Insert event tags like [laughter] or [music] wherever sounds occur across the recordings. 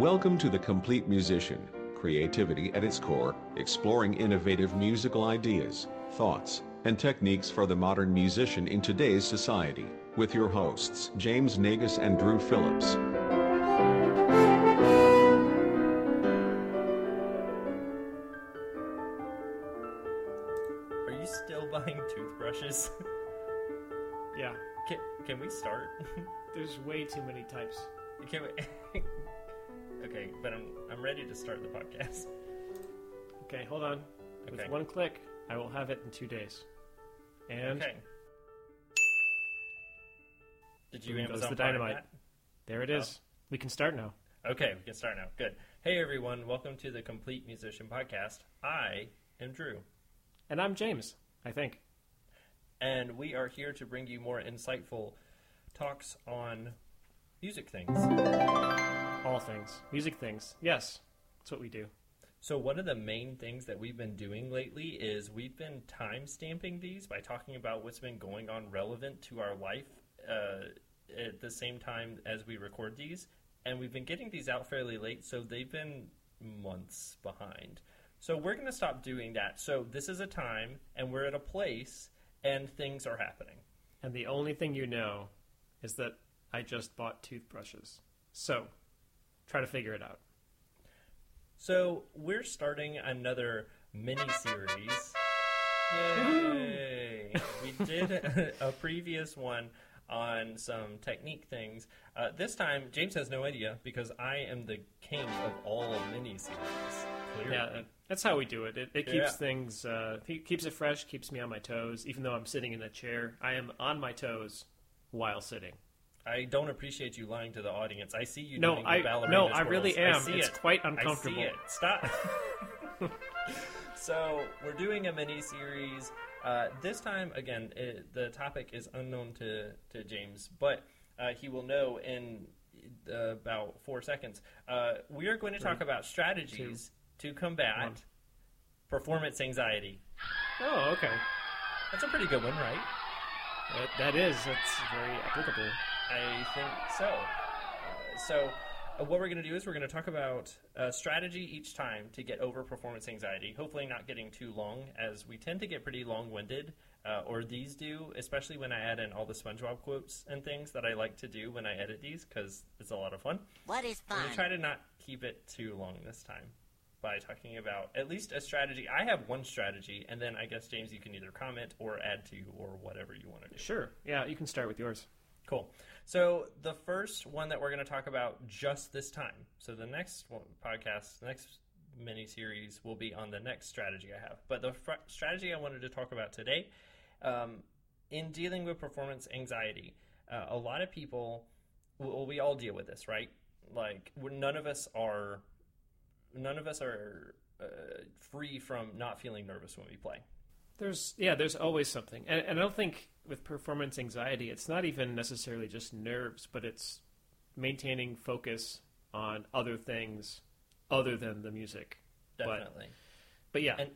Welcome to The Complete Musician. Creativity at its core, exploring innovative musical ideas, thoughts, and techniques for the modern musician in today's society. With your hosts, James Nagus and Drew Phillips. Are you still buying toothbrushes? [laughs] Yeah, Can, can we start? [laughs] there's way too many types. Can we? [laughs] but I'm I'm ready to start the podcast. [laughs] Okay, hold on. With Okay. one click, I will have it in two days. And Okay. Did you Boom goes Amazon the Prime dynamite. that? there it is. Oh. We can start now. Okay, we can start now. Good. Hey everyone, welcome to the Complete Musician Podcast. I am Drew, And I'm James, I think. and we are here to bring you more insightful talks on music things. All things. Music things. Yes, that's what we do. So one of the main things that we've been doing lately is we've been time stamping these by talking about what's been going on relevant to our life uh, at the same time as we record these, and we've been getting these out fairly late, so they've been months behind. So we're going to stop doing that. So this is a time, and we're at a place, and things are happening. And the only thing you know is that I just bought toothbrushes. So, try to figure it out. So we're starting another mini series. Yay! we did a, a previous one on some technique things. Uh, this time, James has no idea because I am the king of all mini series. Clearly. Yeah, that's how we do it. It, it keeps Yeah. things, uh, keeps it fresh, keeps me on my toes. Even though I'm sitting in a chair, I am on my toes while sitting. I don't appreciate you lying to the audience. I see you No, doing I the ballerina no, I really I am. see It's it. quite I uncomfortable. see it. Stop. [laughs] so we're doing a mini series. Uh, this time, again, it, the topic is unknown to, to James, but uh, he will know in uh, about four seconds. Uh, we are going to talk Three, about strategies to combat one. performance anxiety. Oh, okay. That's a pretty good one, right? That, that is. That's very applicable. I think so. Uh, so, uh, what we're going to do is we're going to talk about a strategy each time to get over performance anxiety. Hopefully, not getting too long, as we tend to get pretty long winded, uh, or these do, especially when I add in all the SpongeBob quotes and things that I like to do when I edit these because it's a lot of fun. What is I'm fun? going to try to not keep it too long this time by talking about at least a strategy. I have one strategy, and then I guess, James, you can either comment or add to or whatever you want to do. Sure. Yeah, you can start with yours. Cool. So the first one that we're going to talk about just this time. So the next one, podcast, the next mini series will be on the next strategy I have. But the fr- strategy I wanted to talk about today, um, in dealing with performance anxiety, uh, a lot of people, well, we all deal with this, right? Like none of us are, none of us are uh, free from not feeling nervous when we play. There's yeah, there's always something, and, and I don't think with performance anxiety, it's not even necessarily just nerves, but it's maintaining focus on other things other than the music. But- Definitely. But yeah, And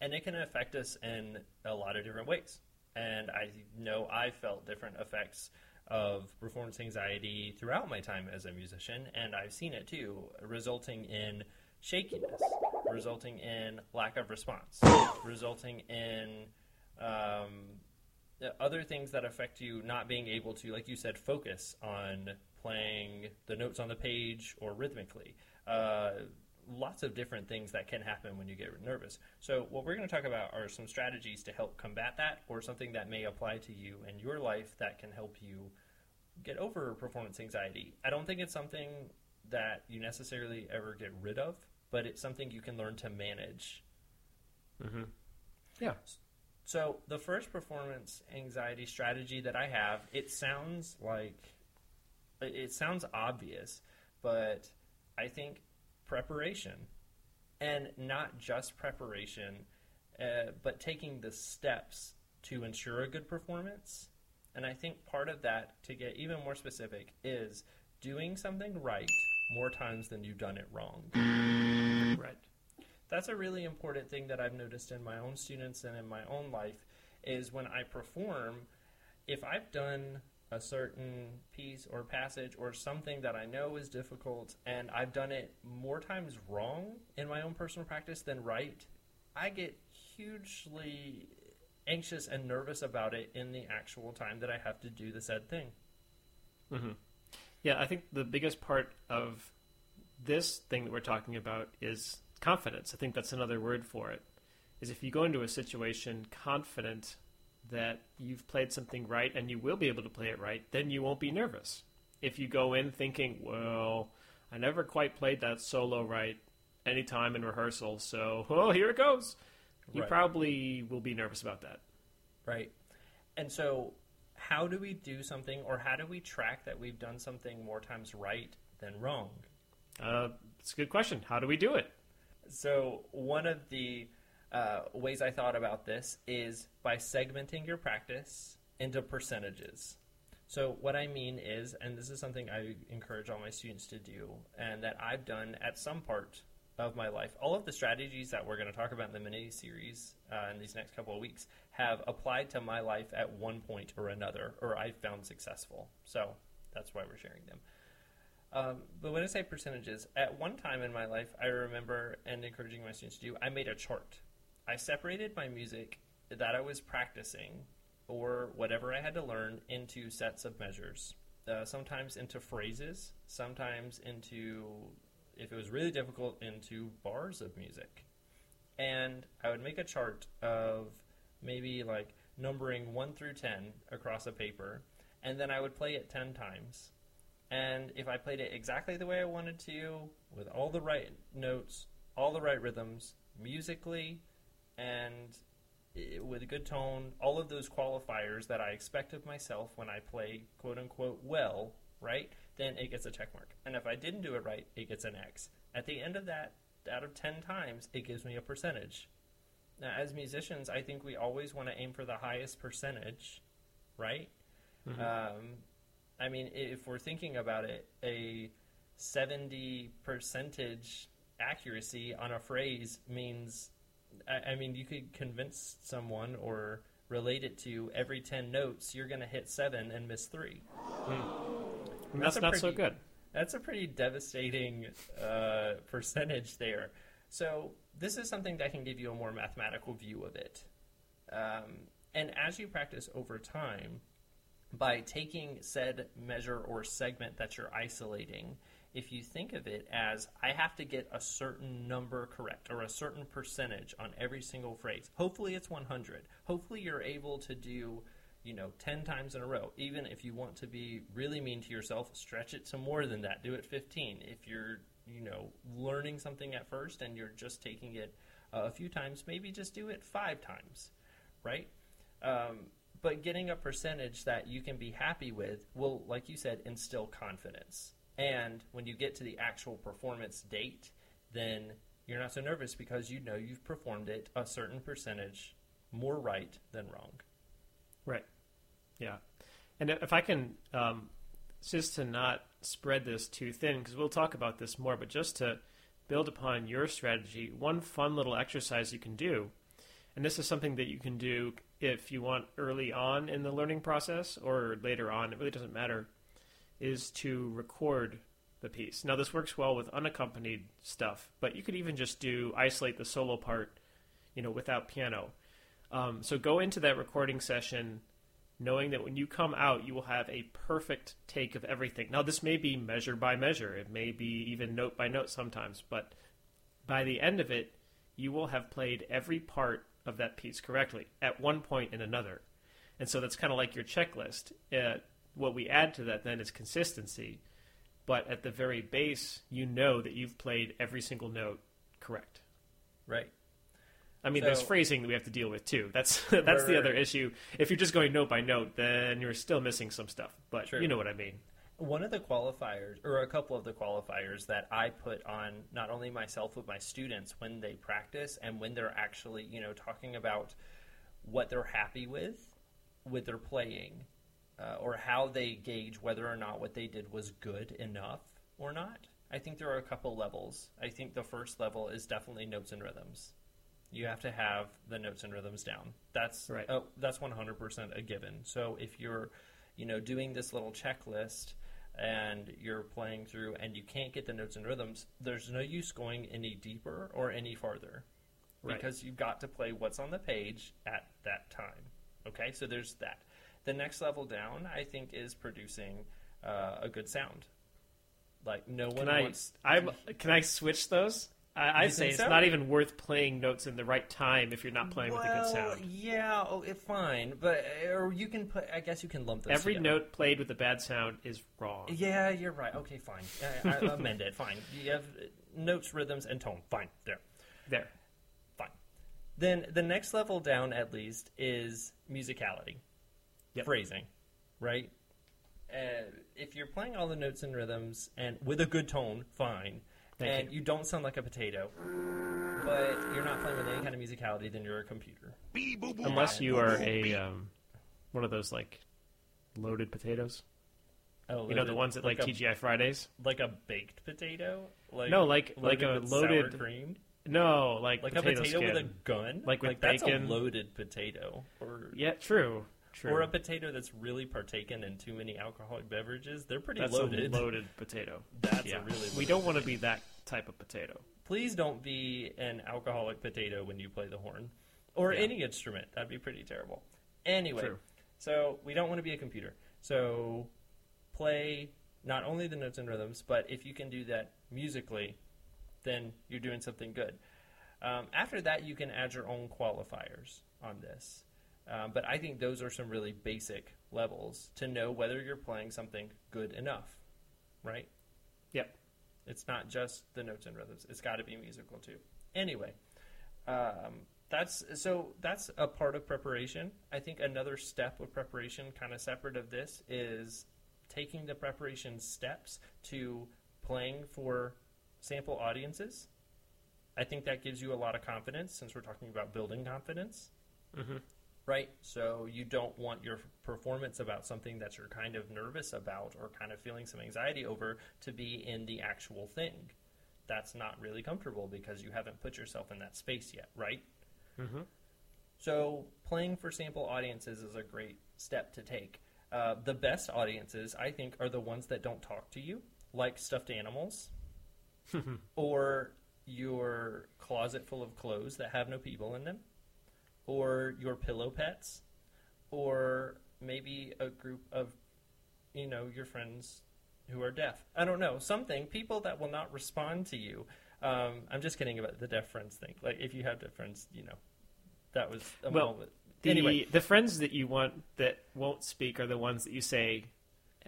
and it can affect us in a lot of different ways. And I know I felt different effects of performance anxiety throughout my time as a musician, and I've seen it too, resulting in shakiness, resulting in lack of response, resulting in um, other things that affect you not being able to, like you said, focus on playing the notes on the page or rhythmically. Uh, lots of different things that can happen when you get nervous. So, what we're going to talk about are some strategies to help combat that, or something that may apply to you in your life that can help you get over performance anxiety. I don't think it's something that you necessarily ever get rid of, but it's something you can learn to manage. yeah, So, the first performance anxiety strategy that I have, it sounds like it it sounds obvious, but I think preparation and not just preparation, uh, but taking the steps to ensure a good performance. And I think part of that, to get even more specific, is doing something right more times than you've done it wrong. right. That's a really important thing that I've noticed in my own students and in my own life is when I perform, if I've done a certain piece or passage or something that I know is difficult and I've done it more times wrong in my own personal practice than right, I get hugely anxious and nervous about it in the actual time that I have to do the said thing. Mm-hmm. Yeah, I think the biggest part of this thing that we're talking about is confidence. I think that's another word for it. Is if you go into a situation confident that you've played something right and you will be able to play it right, then you won't be nervous. If you go in thinking, well, I never quite played that solo right any time in rehearsal, so [laughs] oh, here it goes. You Right. probably will be nervous about that. Right. And so, how do we do something, or how do we track that we've done something more times right than wrong? Uh, it's a good question. How do we do it? So, one of the uh, ways I thought about this is by segmenting your practice into percentages. So, what I mean is, and this is something I encourage all my students to do, and that I've done at some part of my life. All of the strategies that we're going to talk about in the mini series uh, in these next couple of weeks have applied to my life at one point or another, or I've found successful. So, that's why we're sharing them. Um, but when I say percentages, at one time in my life, I remember and encouraging my students to do, I made a chart. I separated my music that I was practicing or whatever I had to learn into sets of measures. Uh, sometimes into phrases, sometimes into, if it was really difficult, into bars of music. And I would make a chart of maybe like numbering 1 through 10 across a paper, and then I would play it 10 times. And if I played it exactly the way I wanted to, with all the right notes, all the right rhythms, musically, and with a good tone, all of those qualifiers that I expect of myself when I play quote unquote well, right? Then it gets a check mark. And if I didn't do it right, it gets an X. At the end of that, out of 10 times, it gives me a percentage. Now, as musicians, I think we always want to aim for the highest percentage, right? Um, I mean, if we're thinking about it, a 70 percentage accuracy on a phrase means, I, I mean, you could convince someone or relate it to every 10 notes, you're going to hit seven and miss three. And that's a not so pretty- good. That's a pretty devastating uh, percentage there. So this is something that can give you a more mathematical view of it. Um, and as you practice over time, by taking said measure or segment that you're isolating, if you think of it as I have to get a certain number correct or a certain percentage on every single phrase, hopefully it's 100. Hopefully you're able to do, you know, 10 times in a row. Even if you want to be really mean to yourself, stretch it to more than that. Do it 15. If you're, you know, learning something at first and you're just taking it uh, a few times, maybe just do it five times, right? Um, but getting a percentage that you can be happy with will, like you said, instill confidence. And when you get to the actual performance date, then you're not so nervous because you know you've performed it a certain percentage more right than wrong. Right. Yeah. And if I can, um, just to not spread this too thin, because we'll talk about this more, but just to build upon your strategy, one fun little exercise you can do, and this is something that you can do if you want early on in the learning process or later on, it really doesn't matter, is to record the piece. Now, this works well with unaccompanied stuff, but you could even just do isolate the solo part, you know, without piano. Um, so go into that recording session knowing that when you come out, you will have a perfect take of everything. Now, this may be measure by measure, it may be even note by note sometimes, but by the end of it, you will have played every part of that piece correctly at one point in another. And so that's kind of like your checklist. Uh, what we add to that then is consistency. But at the very base, you know that you've played every single note correct. Right. I mean, there's phrasing that we have to deal with too. That's [laughs] that's the right. other issue. If you're just going note by note, then you're still missing some stuff. But True. you know what I mean. One of the qualifiers, or a couple of the qualifiers that I put on not only myself but my students when they practice and when they're actually, you know, talking about what they're happy with, with their playing, uh, or how they gauge whether or not what they did was good enough or not. I think there are a couple levels. I think the first level is definitely notes and rhythms. You have to have the notes and rhythms down. That's Right. oh, that's one hundred percent a given. So if you're you know, doing this little checklist and you're playing through and you can't get the notes and rhythms, there's no use going any deeper or any farther Right. because you've got to play what's on the page at that time. Okay, so there's that. The next level down, I think, is producing uh, a good sound. Like no one Can I? wants. I'm. Can I switch those? I, I You say it's so? not even worth playing notes in the right time if you're not playing with a good sound. yeah, oh, it, fine, but or you can put. I guess you can lump those. Every together. note played with a bad sound is wrong. Yeah, you're right. Okay, fine. I, I [laughs] amend it. Fine. You have notes, rhythms, and tone. Fine. There. There. Fine. Then the next level down, at least, is musicality, Yep. phrasing, right? Uh, if you're playing all the notes and rhythms and with a good tone, fine. Thank and you. don't sound like a potato, but you're not playing with any kind of musicality, then you're a computer. Unless you are a um, one of those like loaded potatoes. Oh, You know the ones at like, a, TGI Fridays. like a baked potato. Like No, like- like a with sour loaded- cream. No, like, like potato a potato skin. with a gun, Like with that's bacon. a loaded potato, or Yeah, true. True. or a potato that's really partaken in too many alcoholic beverages. They're pretty That's loaded. a [laughs] loaded potato. That's yeah. a really. we don't want to be that type of potato. Please don't be an alcoholic potato when you play the horn, or Yeah. any instrument. That'd be pretty terrible. Anyway, True. so we don't want to be a computer. So play not only the notes and rhythms, but if you can do that musically, then you're doing something good. Um, after that, you can add your own qualifiers on this. Um, but I think those are some really basic levels to know whether you're playing something good enough, right? Yep. It's not just the notes and rhythms. It's got to be musical too. Anyway, um, that's so that's a part of preparation. I think another step of preparation, kind of separate of this, is taking the preparation steps to playing for sample audiences. I think that gives you a lot of confidence since we're talking about building confidence. Mm-hmm. Right. So you don't want your performance about something that you're kind of nervous about or kind of feeling some anxiety over to be in the actual thing. That's not really comfortable because you haven't put yourself in that space yet, right? Mm-hmm. So playing for sample audiences is a great step to take. Uh, the best audiences, I think, are the ones that don't talk to you, like stuffed animals, [laughs] or your closet full of clothes that have no people in them, or your pillow pets, or maybe a group of, you know, your friends who are deaf. I don't know, something, people that will not respond to you. Um, I'm just kidding about the deaf friends thing. Like, if you have deaf friends, you know, that was a Well, moment. The anyway, the friends that you want that won't speak are the ones that you say,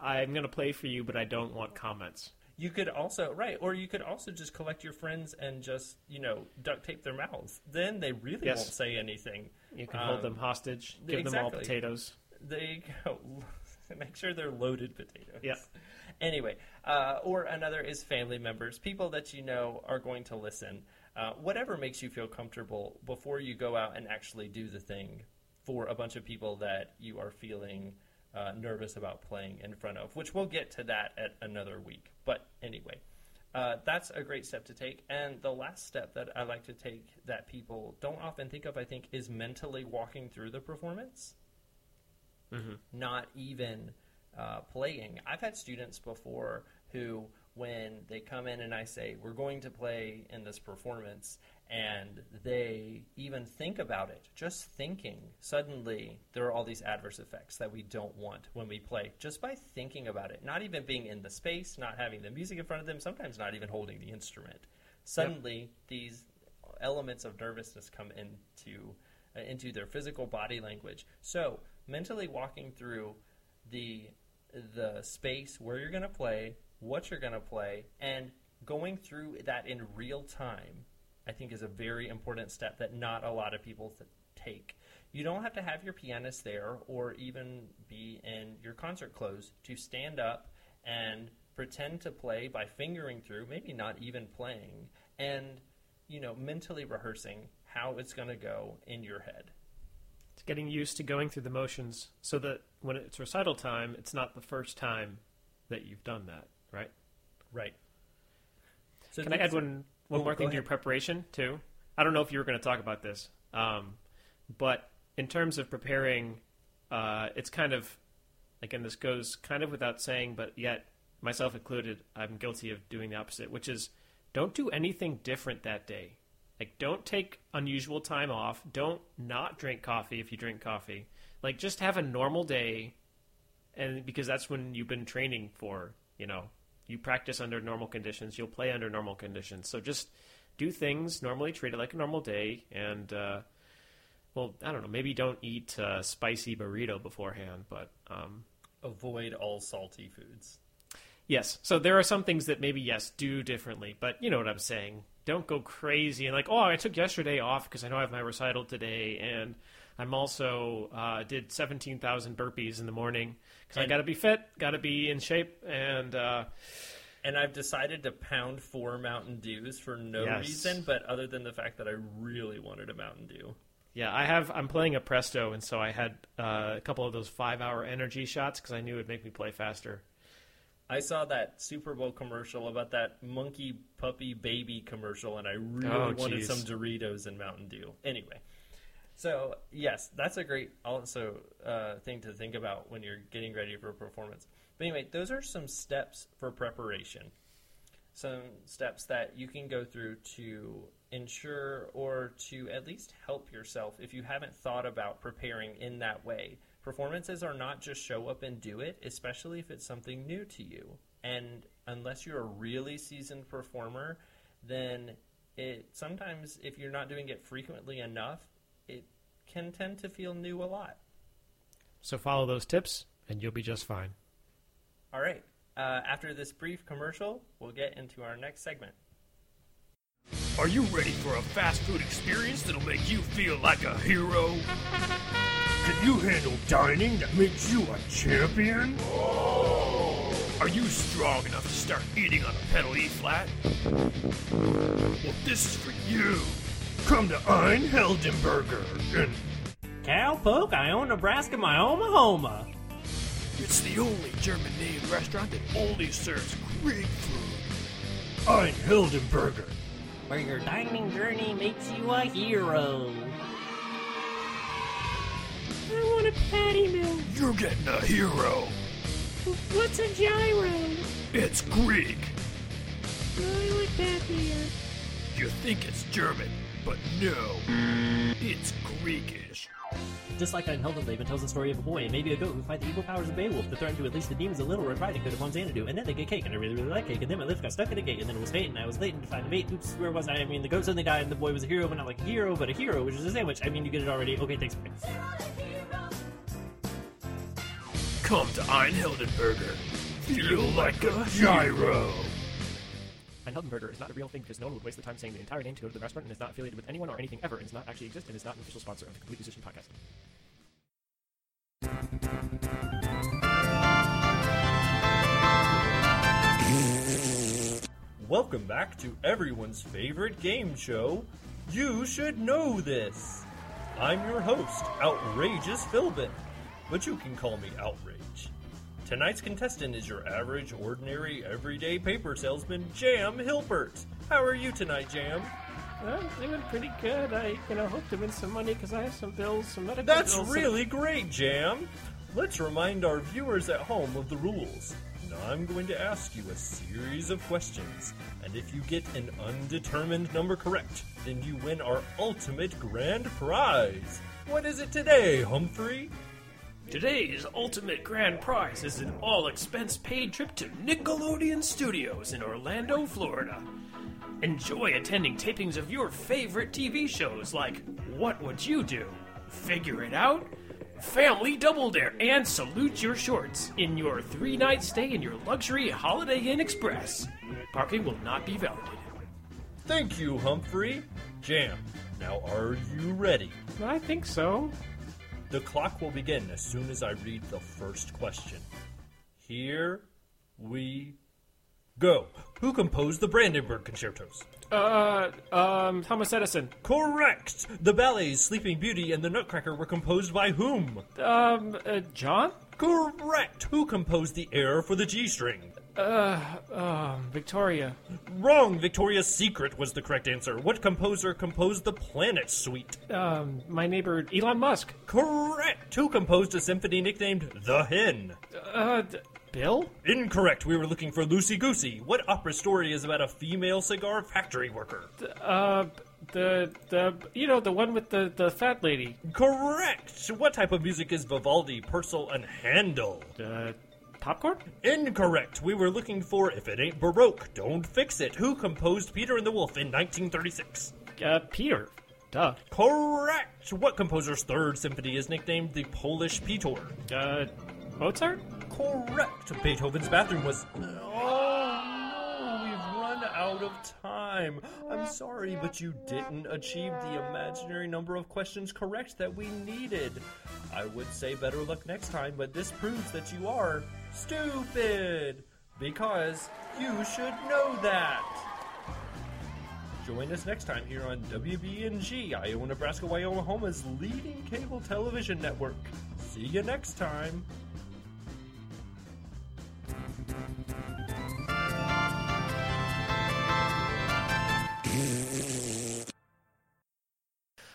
"I'm going to play for you, but I don't want comments." You could also right, or you could also just collect your friends and just you know duct tape their mouths. Then they really Yes. won't say anything. You can hold Um, them hostage, give them all potatoes. They go [laughs] make sure they're loaded potatoes. Yeah. Anyway, uh, or another is family members, people that you know are going to listen. Uh, whatever makes you feel comfortable before you go out and actually do the thing for a bunch of people that you are feeling uh, nervous about playing in front of, which we'll get to that at another week. But anyway, uh, that's a great step to take. And the last step that I like to take that people don't often think of, I think, is mentally walking through the performance Mm-hmm. not even uh, playing. I've had students before who, when they come in and I say, We're going to play in this performance, and they even think about it, just thinking, suddenly there are all these adverse effects that we don't want when we play, just by thinking about it. Not even being in the space, not having the music in front of them, sometimes not even holding the instrument. Suddenly, these elements of nervousness come into uh, into their physical body language. So mentally walking through the the space where you're going to play, what you're going to play, and going through that in real time, I think is a very important step that not a lot of people th- take. You don't have to have your pianist there or even be in your concert clothes to stand up and pretend to play by fingering through, maybe not even playing, and you know, mentally rehearsing how it's going to go in your head. It's getting used to going through the motions so that when it's recital time, it's not the first time that you've done that, right? Right. So Can I add one one Oh, more thing to your preparation too? I don't know if you were going to talk about this, um, but in terms of preparing, uh, it's kind of again, this goes kind of without saying, but yet, myself included, I'm guilty of doing the opposite, which is don't do anything different that day. Like, don't take unusual time off. Don't not drink coffee if you drink coffee. Like, just have a normal day, and because that's when you've been training for, you know, you practice under normal conditions, you'll play under normal conditions. So just do things normally, treat it like a normal day, and uh, well, I don't know, maybe don't eat uh, spicy burrito beforehand, but um, Avoid all salty foods. yes. So there are some things that maybe yes do differently, but you know what I'm saying. Don't go crazy and like, oh, I took yesterday off because I know I have my recital today, and I'm also uh, did 17,000 burpees in the morning because I got to be fit, got to be in shape, and uh, And I've decided to pound four Mountain Dews for no Yes. reason, but other than the fact that I really wanted a Mountain Dew. Yeah, I have. I'm playing a Presto, and so I had uh, a couple of those five-hour energy shots because I knew it'd make me play faster. I saw that Super Bowl commercial about that monkey puppy baby commercial, and I really Oh, wanted some Doritos and Mountain Dew. Anyway, so yes, that's a great also uh, thing to think about when you're getting ready for a performance. But anyway, those are some steps for preparation. Some steps that you can go through to ensure or to at least help yourself if you haven't thought about preparing in that way. Performances are not just show up and do it, especially if it's something new to you. And unless you're a really seasoned performer, then it sometimes if you're not doing it frequently enough, it can tend to feel new a lot. So follow those tips, and you'll be just fine. All right. Uh, after this brief commercial, we'll get into our next segment. Are you ready for a fast food experience that'll make you feel like a hero? Can you handle dining that makes you a champion? Are you strong enough to start eating on a pedal E flat? Well, this is for you. Come to Ein Heldenberger and Cowpoke, I own Nebraska, my Oklahoma. It's the only German named restaurant that only serves Greek food. Ein Heldenberger. Where your dining journey makes you a hero. I want a patty mill. You're getting a hero. What's a gyro? It's Greek. I like that beer. You think it's German, but no. It's Greekish. Just like Ein Heldenleben tells the story of a boy and maybe a goat who fight the evil powers of Beowulf to threaten to at least the demons of Little Red Riding Hood upon Xanadu, and then they get cake, and I really, really like cake, and then my lips got stuck in a gate, and then it was fate, and I was late and to find a mate. Oops, where was I? I mean, the goat suddenly died, and the boy was a hero, but not like a hero, but a hero, which is a sandwich. I mean, you get it already. Okay, thanks. Come to Ein Heldenberger. Feel like a gyro. Ein Heldenberger is not a real thing because no one would waste the time saying the entire name to go to the restaurant and is not affiliated with anyone or anything ever and does not actually exist and is not an official sponsor of the Complete Musician Podcast. Welcome back to everyone's favorite game show. You should know this. I'm your host, Outrageous Philbin, but you can call me Outrage. Tonight's contestant is your average, ordinary, everyday paper salesman, Jam Hilbert. How are you tonight, Jam? I'm doing pretty good. I, you know, hope to win some money because I have some bills, some medical That's bills. really great, Jam. Let's remind our viewers at home of the rules. Now I'm going to ask you a series of questions, and if you get an undetermined number correct, then you win our ultimate grand prize. What is it today, Humphrey? Today's ultimate grand prize is an all expense paid trip to Nickelodeon Studios in Orlando, Florida. Enjoy attending tapings of your favorite TV shows like What Would You Do? Figure It Out? Family Double Dare, and salute your shorts in your three night stay in your luxury Holiday Inn Express. Parking will not be validated. Thank you, Humphrey. Jam, now are you ready? I think so. The clock will begin as soon as I read the first question. Here we go. Who composed the Brandenburg concertos? Uh, um, Thomas Edison. Correct! The ballets Sleeping Beauty and the Nutcracker were composed by whom? Um, uh, John? Correct! Who composed the air for the G string? Uh, um, Victoria. Wrong! Victoria's Secret was the correct answer. What composer composed the Planet Suite? Um, my neighbor Elon Musk. Correct! Who composed a symphony nicknamed The Hen? Uh, d- Bill? Incorrect. We were looking for Lucy Goosey. What opera story is about a female cigar factory worker? Uh, the the you know the one with the the fat lady. Correct. What type of music is Vivaldi, Purcell, and Handel? Uh, popcorn? Incorrect. We were looking for If It Ain't Baroque, Don't Fix It. Who composed Peter and the Wolf in 1936? Uh, Peter. Duh. Correct. What composer's third symphony is nicknamed the Polish Petor? Uh, Mozart? Correct. Beethoven's bathroom was. Oh no, we've run out of time. I'm sorry, but you didn't achieve the imaginary number of questions correct that we needed. I would say better luck next time, but this proves that you are stupid. Because you should know that. Join us next time here on WBNG, Iowa, Nebraska, Wyomahoma's leading cable television network. See you next time.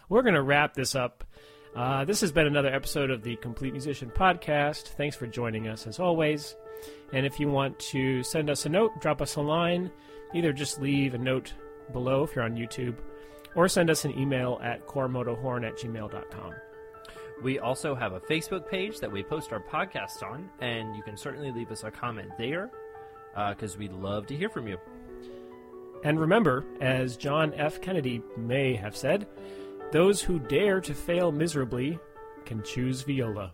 We're going to wrap this up. Uh, this has been another episode of the Complete Musician Podcast. Thanks for joining us as always. And if you want to send us a note, drop us a line, either just leave a note below if you're on YouTube, or send us an email at cormotohorn at gmail.com. We also have a Facebook page that we post our podcasts on, and you can certainly leave us a comment there because we'd love to hear from you. And remember, as John F. Kennedy may have said, those who dare to fail miserably can choose viola.